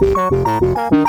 Música